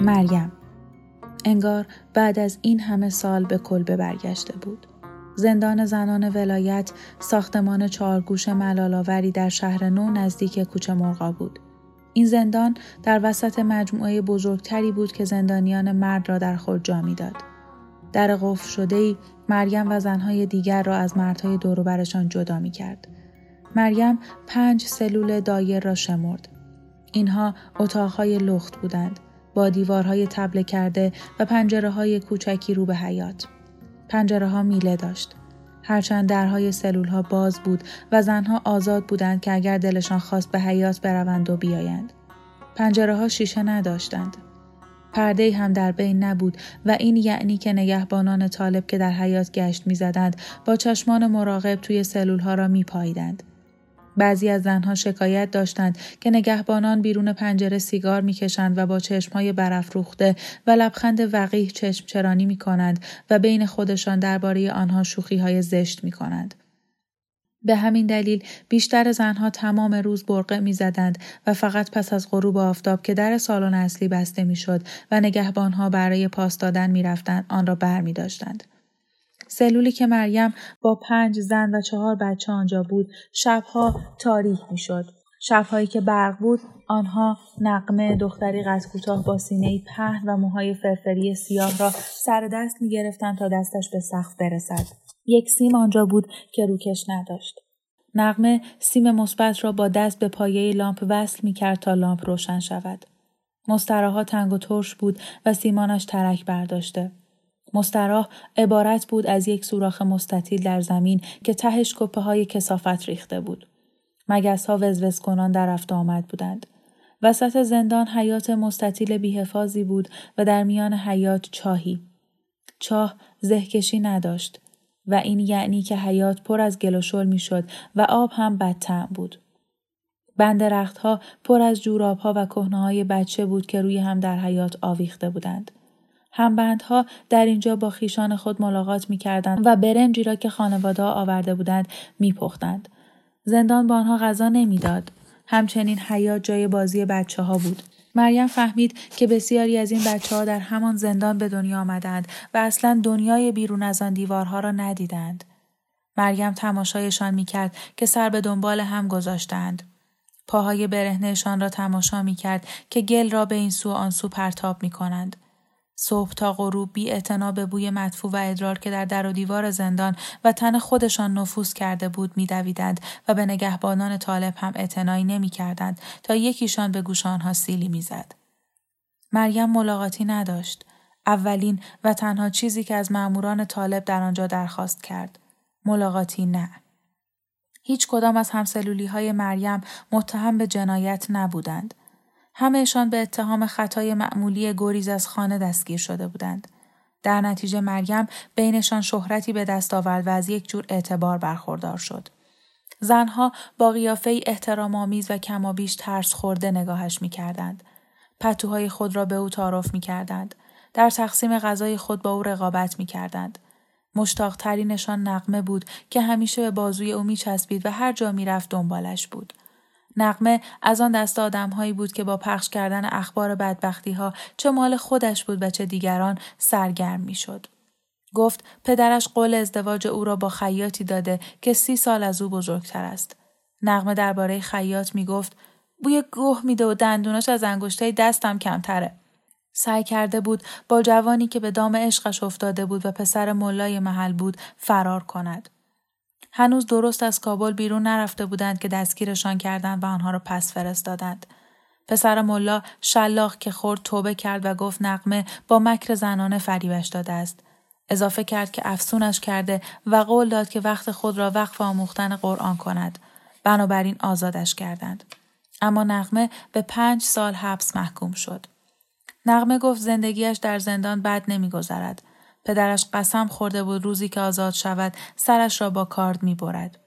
مریم انگار بعد از این همه سال به کلبه برگشته بود. زندان زنان ولایت ساختمان چهارگوش ملالاوری در شهر نو نزدیک کوچه مرغا بود. این زندان در وسط مجموعه بزرگتری بود که زندانیان مرد را در خود جا می‌داد. در قفل شده ای مریم و زنهای دیگر را از مردهای دوروبرشان جدا می کرد. مریم پنج سلول دایر را شمرد. اینها اتاقهای لخت بودند با دیوارهای تبله کرده و پنجره های کوچکی رو به حیات. پنجره ها میله داشت. هرچند درهای سلول ها باز بود و زنها آزاد بودند که اگر دلشان خواست به حیات بروند و بیایند. پنجره ها شیشه نداشتند. پرده هم در بین نبود و این یعنی که نگهبانان طالب که در حیات گشت می‌زدند با چشمان مراقب توی سلول ها را میپاییدند. بعضی از زنها شکایت داشتند که نگهبانان بیرون پنجره سیگار می‌کشند و با چشمهای برافروخته و لبخند وقیح چشم چرانی می کنند و بین خودشان درباره آنها شوخی های زشت می کنند. به همین دلیل بیشتر زنها تمام روز برقه می‌زدند و فقط پس از غروب آفتاب که در سالن اصلی بسته می‌شد و نگهبانها برای پاس دادن می‌رفتند آن را بر می داشتند. سلولی که مریم با پنج زن و چهار بچه آنجا بود شبها تاریک می‌شد شبهایی که برق بود آنها نقمه دختری قد کوتاه با سینه پهن و موهای فرفری سیاه را سر دست می گرفتن تا دستش به سقف برسد. یک سیم آنجا بود که روکش نداشت. نقمه سیم مثبت را با دست به پایه لامپ وصل می کرد تا لامپ روشن شود. مستراها تنگ و ترش بود و سیمانش ترک برداشته. مستراح عبارت بود از یک سوراخ مستطیل در زمین که تهش کپه های کسافت ریخته بود. مگس ها وزوز کنان در رفت آمد بودند. وسط زندان حیات مستطیل بیحفاظی بود و در میان حیات چاهی. چاه زهکشی نداشت و این یعنی که حیات پر از گل و شل می شد و آب هم بدتم بود. بند رختها پر از جوراب ها و کهنه های بچه بود که روی هم در حیات آویخته بودند. همبندها در اینجا با خیشان خود ملاقات می کردند و برنجی را که خانواده آورده بودند می پختند. زندان با آنها غذا نمی‌داد. همچنین حیات جای بازی بچه ها بود. مریم فهمید که بسیاری از این بچه ها در همان زندان به دنیا آمدند و اصلا دنیای بیرون از آن دیوارها را ندیدند. مریم تماشایشان می کرد که سر به دنبال هم گذاشتند. پاهای برهنهشان را تماشا می کرد که گل را به این سو آن سو پرتاب می کنند. صبح تا غروب بی به بوی مدفوع و ادرار که در در و دیوار زندان و تن خودشان نفوذ کرده بود میدویدند و به نگهبانان طالب هم اعتنایی نمی‌کردند تا یکیشان به گوش آنها سیلی می‌زد. مریم ملاقاتی نداشت. اولین و تنها چیزی که از ماموران طالب در آنجا درخواست کرد. ملاقاتی نه. هیچ کدام از همسلولی های مریم متهم به جنایت نبودند. همهشان به اتهام خطای معمولی گریز از خانه دستگیر شده بودند. در نتیجه مریم بینشان شهرتی به دست آورد و از یک جور اعتبار برخوردار شد. زنها با قیافه احترام آمیز و کمابیش ترس خورده نگاهش می کردند. پتوهای خود را به او تعارف می کردند. در تقسیم غذای خود با او رقابت می کردند. مشتاقترینشان نقمه بود که همیشه به بازوی او می چسبید و هر جا می رفت دنبالش بود. نقمه از آن دست آدمهایی بود که با پخش کردن اخبار بدبختی ها چه مال خودش بود و چه دیگران سرگرم می شد. گفت پدرش قول ازدواج او را با خیاطی داده که سی سال از او بزرگتر است. نقمه درباره خیاط می گفت بوی گوه میده و دندوناش از انگشتای دستم کمتره. سعی کرده بود با جوانی که به دام عشقش افتاده بود و پسر ملای محل بود فرار کند. هنوز درست از کابل بیرون نرفته بودند که دستگیرشان کردند و آنها را پس فرستادند. پسر ملا شلاق که خورد توبه کرد و گفت نقمه با مکر زنانه فریبش داده است. اضافه کرد که افسونش کرده و قول داد که وقت خود را وقف آموختن قرآن کند. بنابراین آزادش کردند. اما نقمه به پنج سال حبس محکوم شد. نقمه گفت زندگیش در زندان بد نمیگذرد. پدرش قسم خورده بود روزی که آزاد شود سرش را با کارد می برد.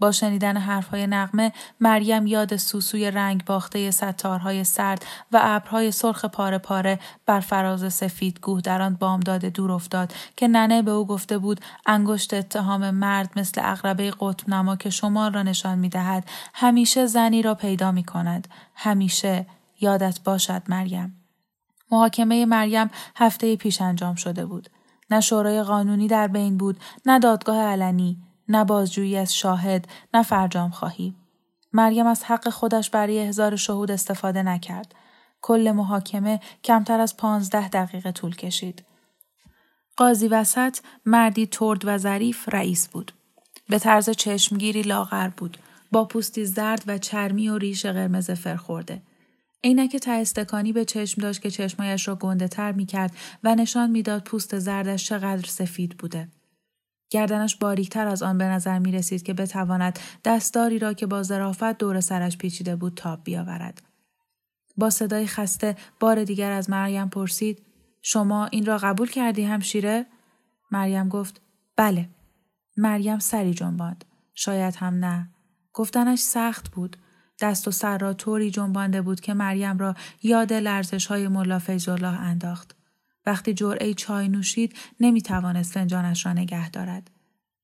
با شنیدن حرفهای نقمه مریم یاد سوسوی رنگ باخته ستارهای سرد و ابرهای سرخ پاره پاره بر فراز سفید گوه در آن بامداد دور افتاد که ننه به او گفته بود انگشت اتهام مرد مثل اقربه قطب نما که شما را نشان می دهد همیشه زنی را پیدا می کند. همیشه یادت باشد مریم. محاکمه مریم هفته پیش انجام شده بود. نه شورای قانونی در بین بود، نه دادگاه علنی، نه بازجویی از شاهد، نه فرجام خواهی. مریم از حق خودش برای هزار شهود استفاده نکرد. کل محاکمه کمتر از پانزده دقیقه طول کشید. قاضی وسط مردی ترد و ظریف رئیس بود. به طرز چشمگیری لاغر بود. با پوستی زرد و چرمی و ریش قرمز فرخورده. عینک تاستکانی به چشم داشت که چشمایش را گنده تر می کرد و نشان می‌داد پوست زردش چقدر سفید بوده. گردنش باریکتر از آن به نظر می رسید که بتواند دستاری را که با ظرافت دور سرش پیچیده بود تاب بیاورد. با صدای خسته بار دیگر از مریم پرسید شما این را قبول کردی همشیره؟ مریم گفت بله. مریم سری جنباند. شاید هم نه. گفتنش سخت بود. دست و سر را طوری جنبانده بود که مریم را یاد لرزش های ملا الله انداخت. وقتی جرعه چای نوشید نمی توانست فنجانش را نگه دارد.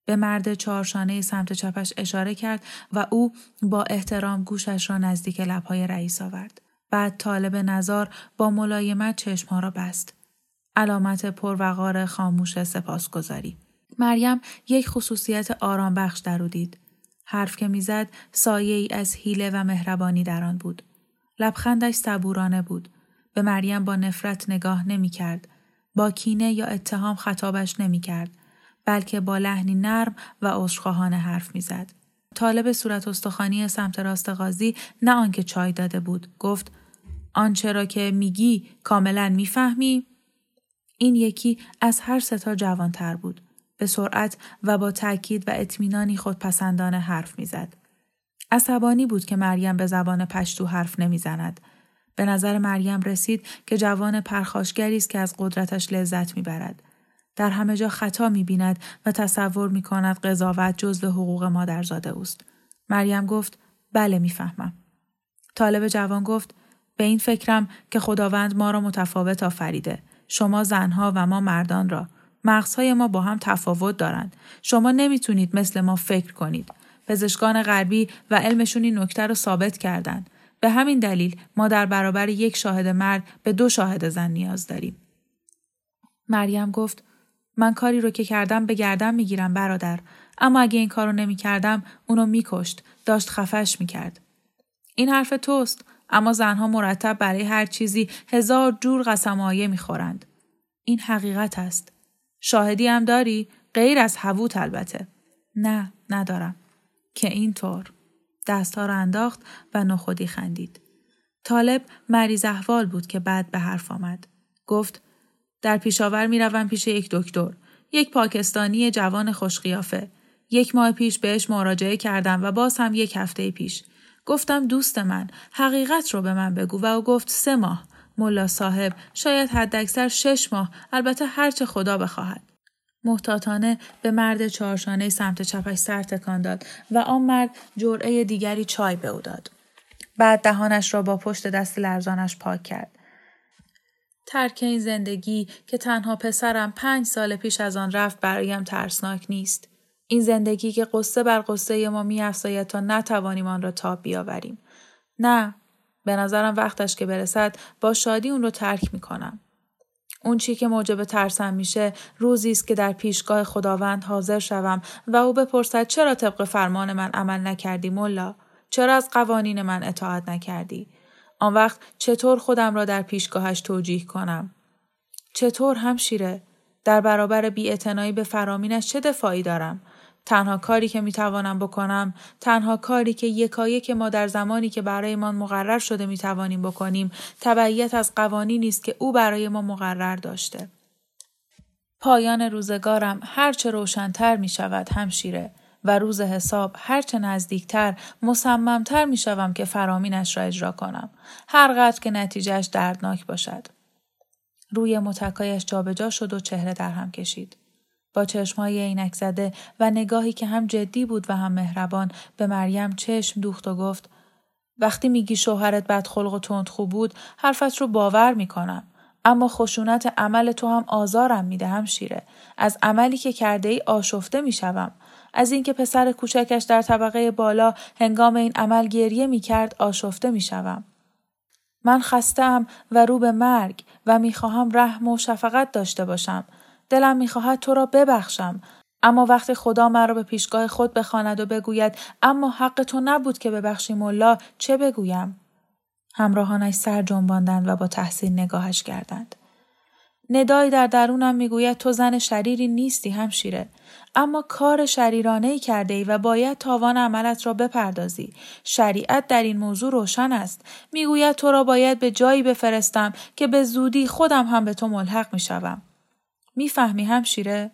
به مرد چهارشانه سمت چپش اشاره کرد و او با احترام گوشش را نزدیک لبهای رئیس آورد. بعد طالب نظار با ملایمت چشمها را بست. علامت پروقار خاموش سپاسگزاری. مریم یک خصوصیت آرام بخش در او دید. حرف که می‌زد سایه ای از حیله و مهربانی در آن بود. لبخندش صبورانه بود. به مریم با نفرت نگاه نمی کرد. با کینه یا اتهام خطابش نمی کرد. بلکه با لحنی نرم و عذرخواهانه حرف می‌زد. طالب صورت استخوانی سمت راست قاضی نه آنکه چای داده بود گفت آنچه را که میگی کاملا می‌فهمی این یکی از هر ستا جوانتر بود به سرعت و با تاکید و اطمینانی خودپسندانه حرف می‌زد. عصبانی بود که مریم به زبان پشتو حرف نمی‌زند. به نظر مریم رسید که جوان پرخاشگری است که از قدرتش لذت می‌برد. در همه جا خطا می‌بیند و تصور می‌کند قضاوت جزو حقوق مادرزاده اوست. مریم گفت بله می‌فهمم. طالب جوان گفت به این فکرم که خداوند ما را متفاوت آفریده. شما زنها و ما مردان را. مغزهای ما با هم تفاوت دارند. شما نمی‌تونید مثل ما فکر کنید. پزشکان غربی و علمشون این نکته رو ثابت کردند. به همین دلیل ما در برابر یک شاهد مرد به دو شاهد زن نیاز داریم. مریم گفت من کاری رو که کردم به گردم می‌گیرم برادر اما اگه این کارو نمی کردم اونو میکشت داشت خفش می‌کرد. این حرف توست اما زنها مرتب برای هر چیزی هزار جور قسم آیه می‌خورند. این حقیقت است. شاهدی هم داری؟ غیر از هووت البته. نه ندارم. که اینطور. دستها را انداخت و نخودی خندید. طالب مریض احوال بود که بعد به حرف آمد. گفت در پیشاور می روم پیش یک دکتر. یک پاکستانی جوان خوشقیافه. یک ماه پیش بهش مراجعه کردم و باز هم یک هفته پیش. گفتم دوست من حقیقت رو به من بگو و او گفت سه ماه. ملا صاحب شاید حداکثر شش ماه البته هرچه خدا بخواهد. محتاطانه به مرد چهارشانه سمت چپش سر تکان داد و آن مرد جرعه دیگری چای به او داد. بعد دهانش را با پشت دست لرزانش پاک کرد. ترک این زندگی که تنها پسرم پنج سال پیش از آن رفت برایم ترسناک نیست. این زندگی که قصه بر قصه ما می تا نتوانیم آن را تاب بیاوریم. نه، به نظرم وقتش که برسد با شادی اون رو ترک می کنم. اون چی که موجب ترسم میشه روزی است که در پیشگاه خداوند حاضر شوم و او بپرسد چرا طبق فرمان من عمل نکردی ملا چرا از قوانین من اطاعت نکردی آن وقت چطور خودم را در پیشگاهش توجیه کنم؟ چطور همشیره؟ در برابر بیاعتنایی به فرامینش چه دفاعی دارم؟ تنها کاری که می‌توانم بکنم تنها کاری که یکایی که ما در زمانی که برایمان مقرر شده می‌توانیم بکنیم تبعیت از قوانینی است که او برای ما مقرر داشته. پایان روزگارم هرچه روشنتر می شود همشیره و روز حساب هرچه نزدیکتر مصممتر می شوم که فرامینش را اجرا کنم. هر قدر که نتیجهش دردناک باشد. روی متکایش جابجا شد و چهره در هم کشید. با چشمهای عینک زده و نگاهی که هم جدی بود و هم مهربان به مریم چشم دوخت و گفت وقتی میگی شوهرت بدخلق و تندخو بود حرفت رو باور می‌کنم. اما خشونت عمل تو هم آزارم میده هم شیره. از عملی که کرده ای آشفته می‌شوم. از اینکه پسر کوچکش در طبقه بالا هنگام این عمل گریه می‌کرد آشفته می‌شوم. من خستم و رو به مرگ و می‌خواهم رحم و شفقت داشته باشم. دلم می‌خواهد تو را ببخشم. اما وقتی خدا مرا به پیشگاه خود بخواند و بگوید اما حق تو نبود که ببخشی ملا چه بگویم؟ همراهانش سر جنباندند و با تحسین نگاهش کردند. ندایی در درونم می‌گوید تو زن شریری نیستی همشیره. اما کار شریرانه ای کرده ای و باید تاوان عملت را بپردازی. شریعت در این موضوع روشن است. می‌گوید تو را باید به جایی بفرستم که به زودی خودم هم به تو ملحق می‌شوم. می‌فهمی همشیره؟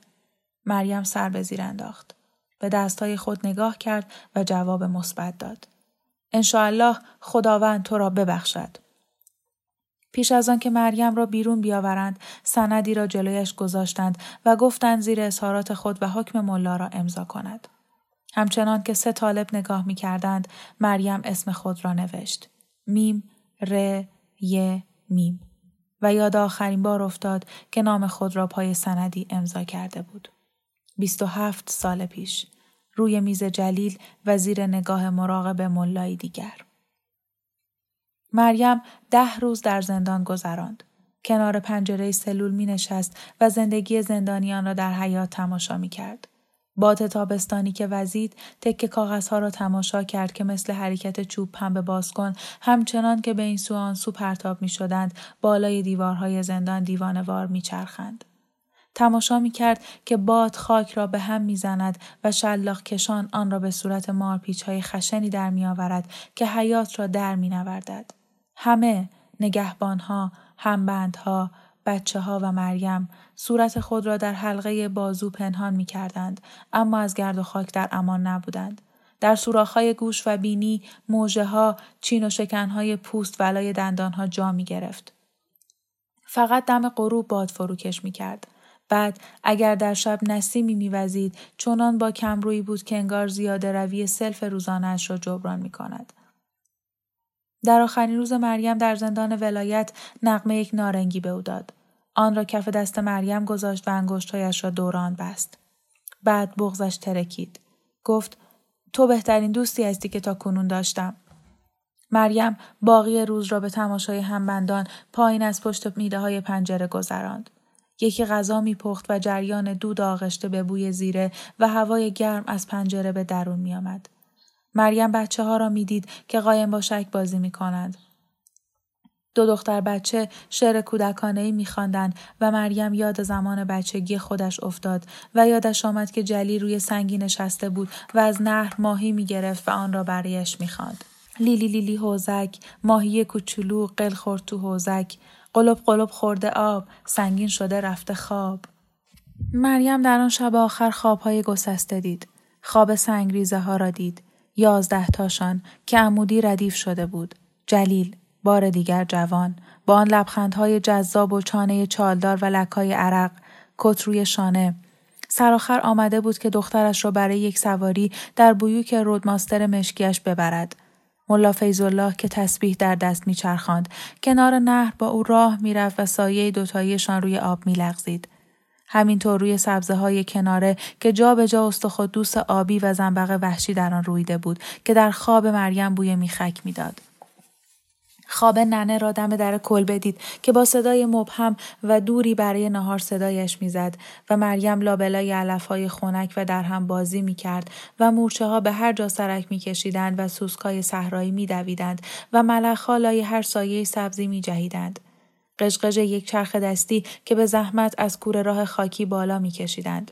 مریم سر به زیر انداخت. به دستهای خود نگاه کرد و جواب مثبت داد. انشاالله خداوند تو را ببخشد. پیش از آن که مریم را بیرون بیاورند سندی را جلویش گذاشتند و گفتند زیر اظهارات خود و حکم ملا را امضا کند. همچنان که سه طالب نگاه می کردند مریم اسم خود را نوشت. میم ر ی میم. و یاد آخرین بار افتاد که نام خود را پای سندی امضا کرده بود. 27 سال پیش روی میز جلیل و زیر نگاه مراقب ملایی دیگر. مریم ده روز در زندان گذراند. کنار پنجره سلول می نشست و زندگی زندانیان را در حیات تماشا می کرد. باد تابستانی که وزید تک کاغذها را تماشا کرد که مثل حرکت چوب پنبه باز کن همچنان که به این سو آن سو پرتاب می شدند بالای دیوارهای زندان دیوانوار می چرخند. تماشا می کرد که باد خاک را به هم می زند و شلاق کشان آن را به صورت مارپیچ های خشنی در می آورد که حیات را در می نوردد. همه نگهبانها، همبندها، بچه ها و مریم صورت خود را در حلقه بازو پنهان می کردند اما از گرد و خاک در امان نبودند. در سوراخ‌های گوش و بینی موجه ها چین و شکنهای پوست ولای دندانها جا می گرفت. فقط دم غروب باد فروکش می کرد. بعد اگر در شب نسیمی میوزید چونان با کمرویی بود که انگار زیاده روی سلف روزانش را جبران می کند. در آخرین روز مریم در زندان ولایت نقمه یک نارنگی به او داد. آن را کف دست مریم گذاشت و انگشتهایش را دوران بست. بعد بغزش ترکید. گفت تو بهترین دوستی هستی که تا کنون داشتم. مریم باقی روز را به تماشای همبندان پایین از پشت میده های پنجره گذراند. یکی غذا میپخت و جریان دود آغشته به بوی زیره و هوای گرم از پنجره به درون میآمد. مریم بچه ها را می‌دید که قایم با شک بازی می کنند. دو دختر بچه شعر کودکانه ای میخواندند و مریم یاد زمان بچگی خودش افتاد و یادش آمد که جلی روی سنگی نشسته بود و از نهر ماهی می‌گرفت و آن را برایش می‌خواند. لیلی لیلی حوزک ماهی کوچولو قل خورد تو حوزک قلب قلب خورده آب سنگین شده رفته خواب مریم در آن شب آخر خوابهای گسسته دید خواب سنگریزه ها را دید یازده تاشان که عمودی ردیف شده بود. جلیل، بار دیگر جوان، با آن لبخندهای جذاب و چانه چالدار و لکای عرق، کت روی شانه. سرآخر آمده بود که دخترش را برای یک سواری در بیوک رودماستر مشکیش ببرد. ملا فیضالله که تسبیح در دست میچرخاند کنار نهر با او راه می‌رفت و سایه دوتاییشان روی آب میلغزید همینطور روی سبزه های کناره که جا به جا استخدوس آبی و زنبق وحشی در آن رویده بود که در خواب مریم بوی میخک می‌داد. خواب ننه را دم در کلبه دید که با صدای مبهم و دوری برای نهار صدایش می‌زد و مریم لابلای علفهای خنک و در هم بازی می کرد و مورچه ها به هر جا سرک می کشیدند و سوسکای صحرایی می دویدند و ملخها لای هر سایه سبزی می جهیدند. قژقژ یک چرخ دستی که به زحمت از کوره راه خاکی بالا می کشیدند.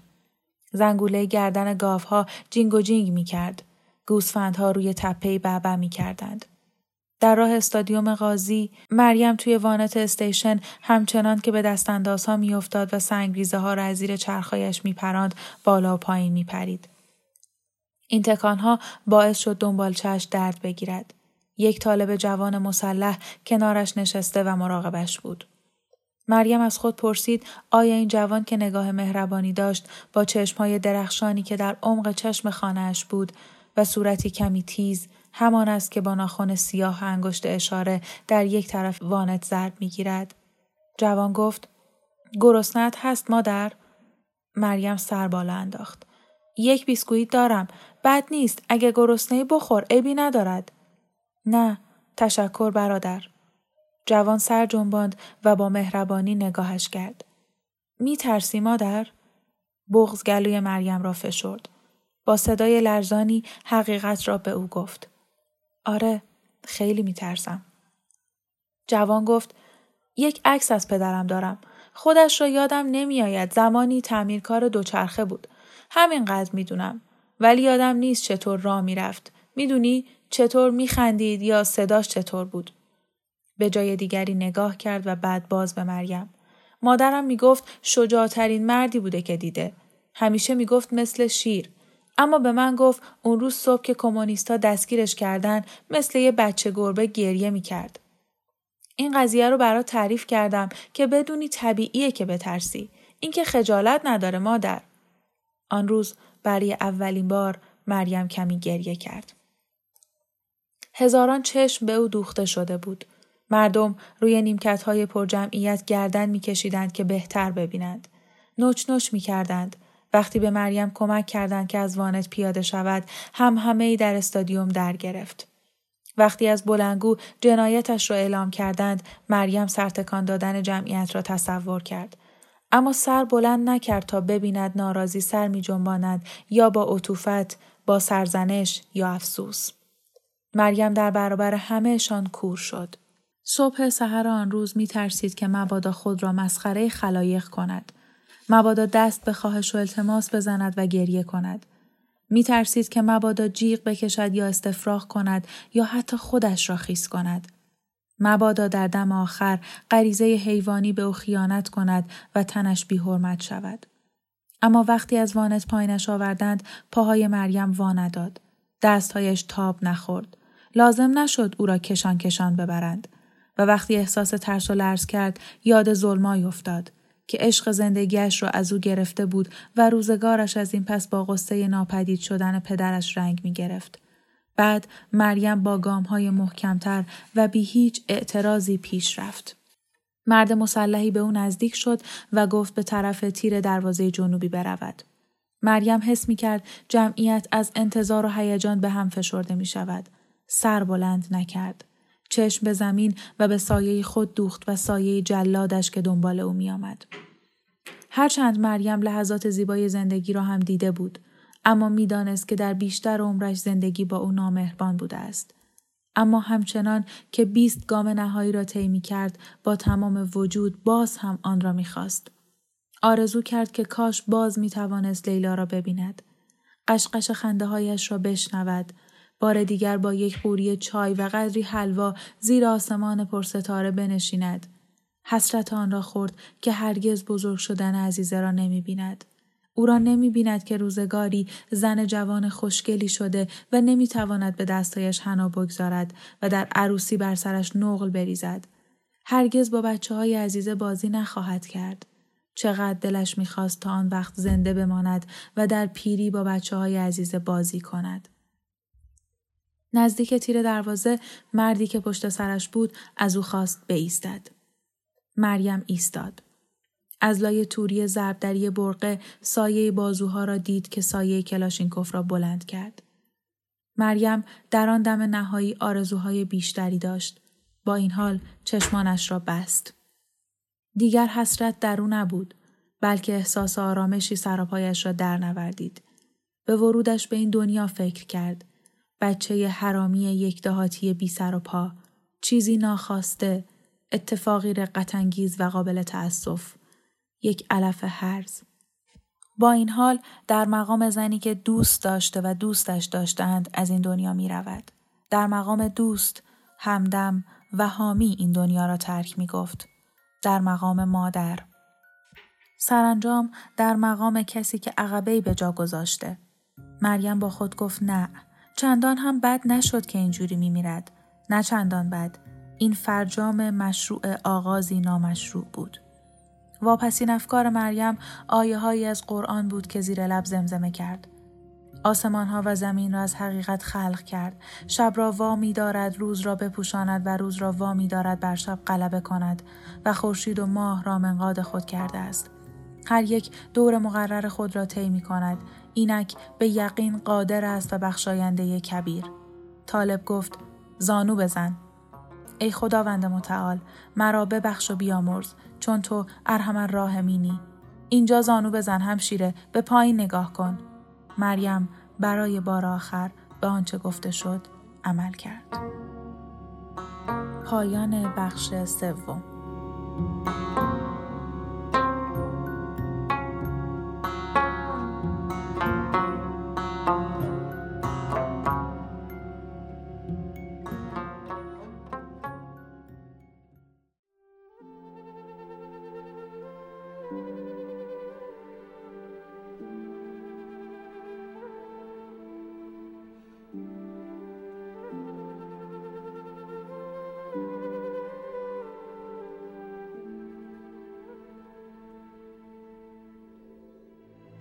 زنگوله گردن گاوها جینگ و جینگ می کرد. گوسفندها روی تپه بع بع می کردند. در راه استادیوم غازی مریم توی وانت استیشن همچنان که به دست‌اندازها میافتاد و سنگریزه ها را از زیر چرخ‌هایش میپراند بالا و پایین میپرید. این تکانها باعث شد دنبالچش درد بگیرد. یک طالب جوان مسلح کنارش نشسته و مراقبش بود. مریم از خود پرسید آیا این جوان که نگاه مهربانی داشت با چشمهای درخشانی که در عمق چشم خانهاش بود و صورتی کمی تیز همان است که با ناخن سیاه انگشت اشاره در یک طرف وانت زرد می‌گیرد. جوان گفت گرسنت هست مادر. مریم سر بالا انداخت. یک بیسکویت دارم بد نیست اگه گرسنه بخور عیبی ندارد. نه تشکر برادر. جوان سر جنباند و با مهربانی نگاهش کرد. می ترسی مادر؟ بغز گلوی مریم را فشرد. با صدای لرزانی حقیقت را به او گفت. آره خیلی میترسم. جوان گفت یک عکس از پدرم دارم. خودش را یادم نمیآید زمانی تعمیرکار دوچرخه بود. همینقدر می‌دونم. ولی یادم نیست چطور راه می‌رفت. می‌دونی چطور میخندید یا صداش چطور بود. به جای دیگری نگاه کرد و بعد باز به مریم. مادرم می‌گفت شجاعترین مردی بوده که دیده. همیشه می‌گفت مثل شیر. اما به من گفت اون روز صبح که کمونیستا دستگیرش کردن مثل یه بچه گربه گریه می‌کرد. این قضیه رو برات تعریف کردم که بدونی طبیعیه که بترسی. اینکه خجالت نداره مادر. آن روز برای اولین بار مریم کمی گریه کرد. هزاران چشم به او دوخته شده بود. مردم روی نیمکت های پر گردن میکشیدند که بهتر ببینند. نوچ نوچ می کردند. وقتی به مریم کمک کردند که از وانت پیاده شود هم همه ای در استادیوم در گرفت. وقتی از بلنگو جنایتش را اعلام کردند مریم سرتکان دادن جمعیت را تصور کرد. اما سر بلند نکرد تا ببیند ناراضی سر می جنباند یا با عطوفت با سرزنش یا افسوس. مریم در برابر همهشان کور شد. صبح سحر آن روز می ترسید که مبادا خود را مسخره خلایق کند. مبادا دست به خواهش و التماس بزند و گریه کند. می ترسید که مبادا جیغ بکشد یا استفراغ کند یا حتی خودش را خیس کند. مبادا در دم آخر غریزه حیوانی به او خیانت کند و تنش بیحرمت شود. اما وقتی از وانت پایینش آوردند پاهای مریم وانداد. دستهایش تاب نخورد. لازم نشد او را کشان کشان ببرند. و وقتی احساس ترس و لرز کرد یاد ظلمای افتاد. که عشق زندگیش را از او گرفته بود و روزگارش از این پس با قصه ناپدید شدن پدرش رنگ می گرفت. بعد مریم با گام های محکمتر و بی هیچ اعتراضی پیش رفت. مرد مسلحی به او نزدیک شد و گفت به طرف تیر دروازه جنوبی برود. مریم حس می کرد جمعیت از انتظار و هیجان به هم فشرده می شود. سر بلند نکرد. چشم به زمین و به سایه خود دوخت و سایه جلادش که دنبال او می آمد. هرچند مریم لحظات زیبای زندگی را هم دیده بود اما می‌دانست که در بیشتر عمرش زندگی با او نامهربان بوده است. اما همچنان که بیست گام نهایی را طی کرد با تمام وجود باز هم آن را می‌خواست. آرزو کرد که کاش باز می توانست لیلا را ببیند. قشقش خنده هایش را بشنود بار دیگر با یک قوری چای و قدری حلوا زیر آسمان پرستاره بنشیند. حسرت آن را خورد که هرگز بزرگ شدن عزیزه را نمی بیند. او را نمی بیند که روزگاری زن جوان خوشگلی شده و نمی تواند به دستایش حنا بگذارد و در عروسی بر سرش نقل بریزد. هرگز با بچه های عزیزه بازی نخواهد کرد. چقدر دلش می‌خواست تا آن وقت زنده بماند و در پیری با بچه های عزیزه بازی کند. نزدیک تیر دروازه مردی که پشت سرش بود از او خواست بایستد. مریم ایستاد. از لای توری زربدری برقه سایه بازوها را دید که سایه کلاشینکوف را بلند کرد. مریم در آن دم نهایی آرزوهای بیشتری داشت. با این حال چشمانش را بست. دیگر حسرت در او نبود بلکه احساس آرامشی سراپایش را در نوردید. به ورودش به این دنیا فکر کرد. بچه حرامی یک دهاتی بی سر و پا. چیزی ناخواسته. اتفاقی رقتانگیز و قابل تأسف. یک علف هرز. با این حال در مقام زنی که دوست داشته و دوستش داشتند از این دنیا می رود. در مقام دوست، همدم و حامی این دنیا را ترک می گفت. در مقام مادر. سرانجام در مقام کسی که عقبه به جا گذاشته. مریم با خود گفت نه. چندان هم بد نشد که اینجوری می میرد. نه چندان بد. این فرجام مشروع آغازی نامشروع بود. واپسین افکار مریم آیه هایی از قرآن بود که زیر لب زمزمه کرد. آسمان ها و زمین را از حقیقت خلق کرد. شب را وامی دارد روز را بپوشاند و روز را وامی دارد بر شب غلبه کند و خورشید و ماه را منقاد خود کرده است. هر یک دور مقرر خود را طی می کند. اینک به یقین قادر است و بخشاینده کبیر. طالب گفت زانو بزن. ای خداوند متعال مرا ببخش و بیامرز چون تو ارحم الراحمینی اینجا زانو بزن همشیره به پایین نگاه کن مریم برای بار آخر به آنچه گفته شد عمل کرد پایان بخش سوم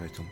davet olun.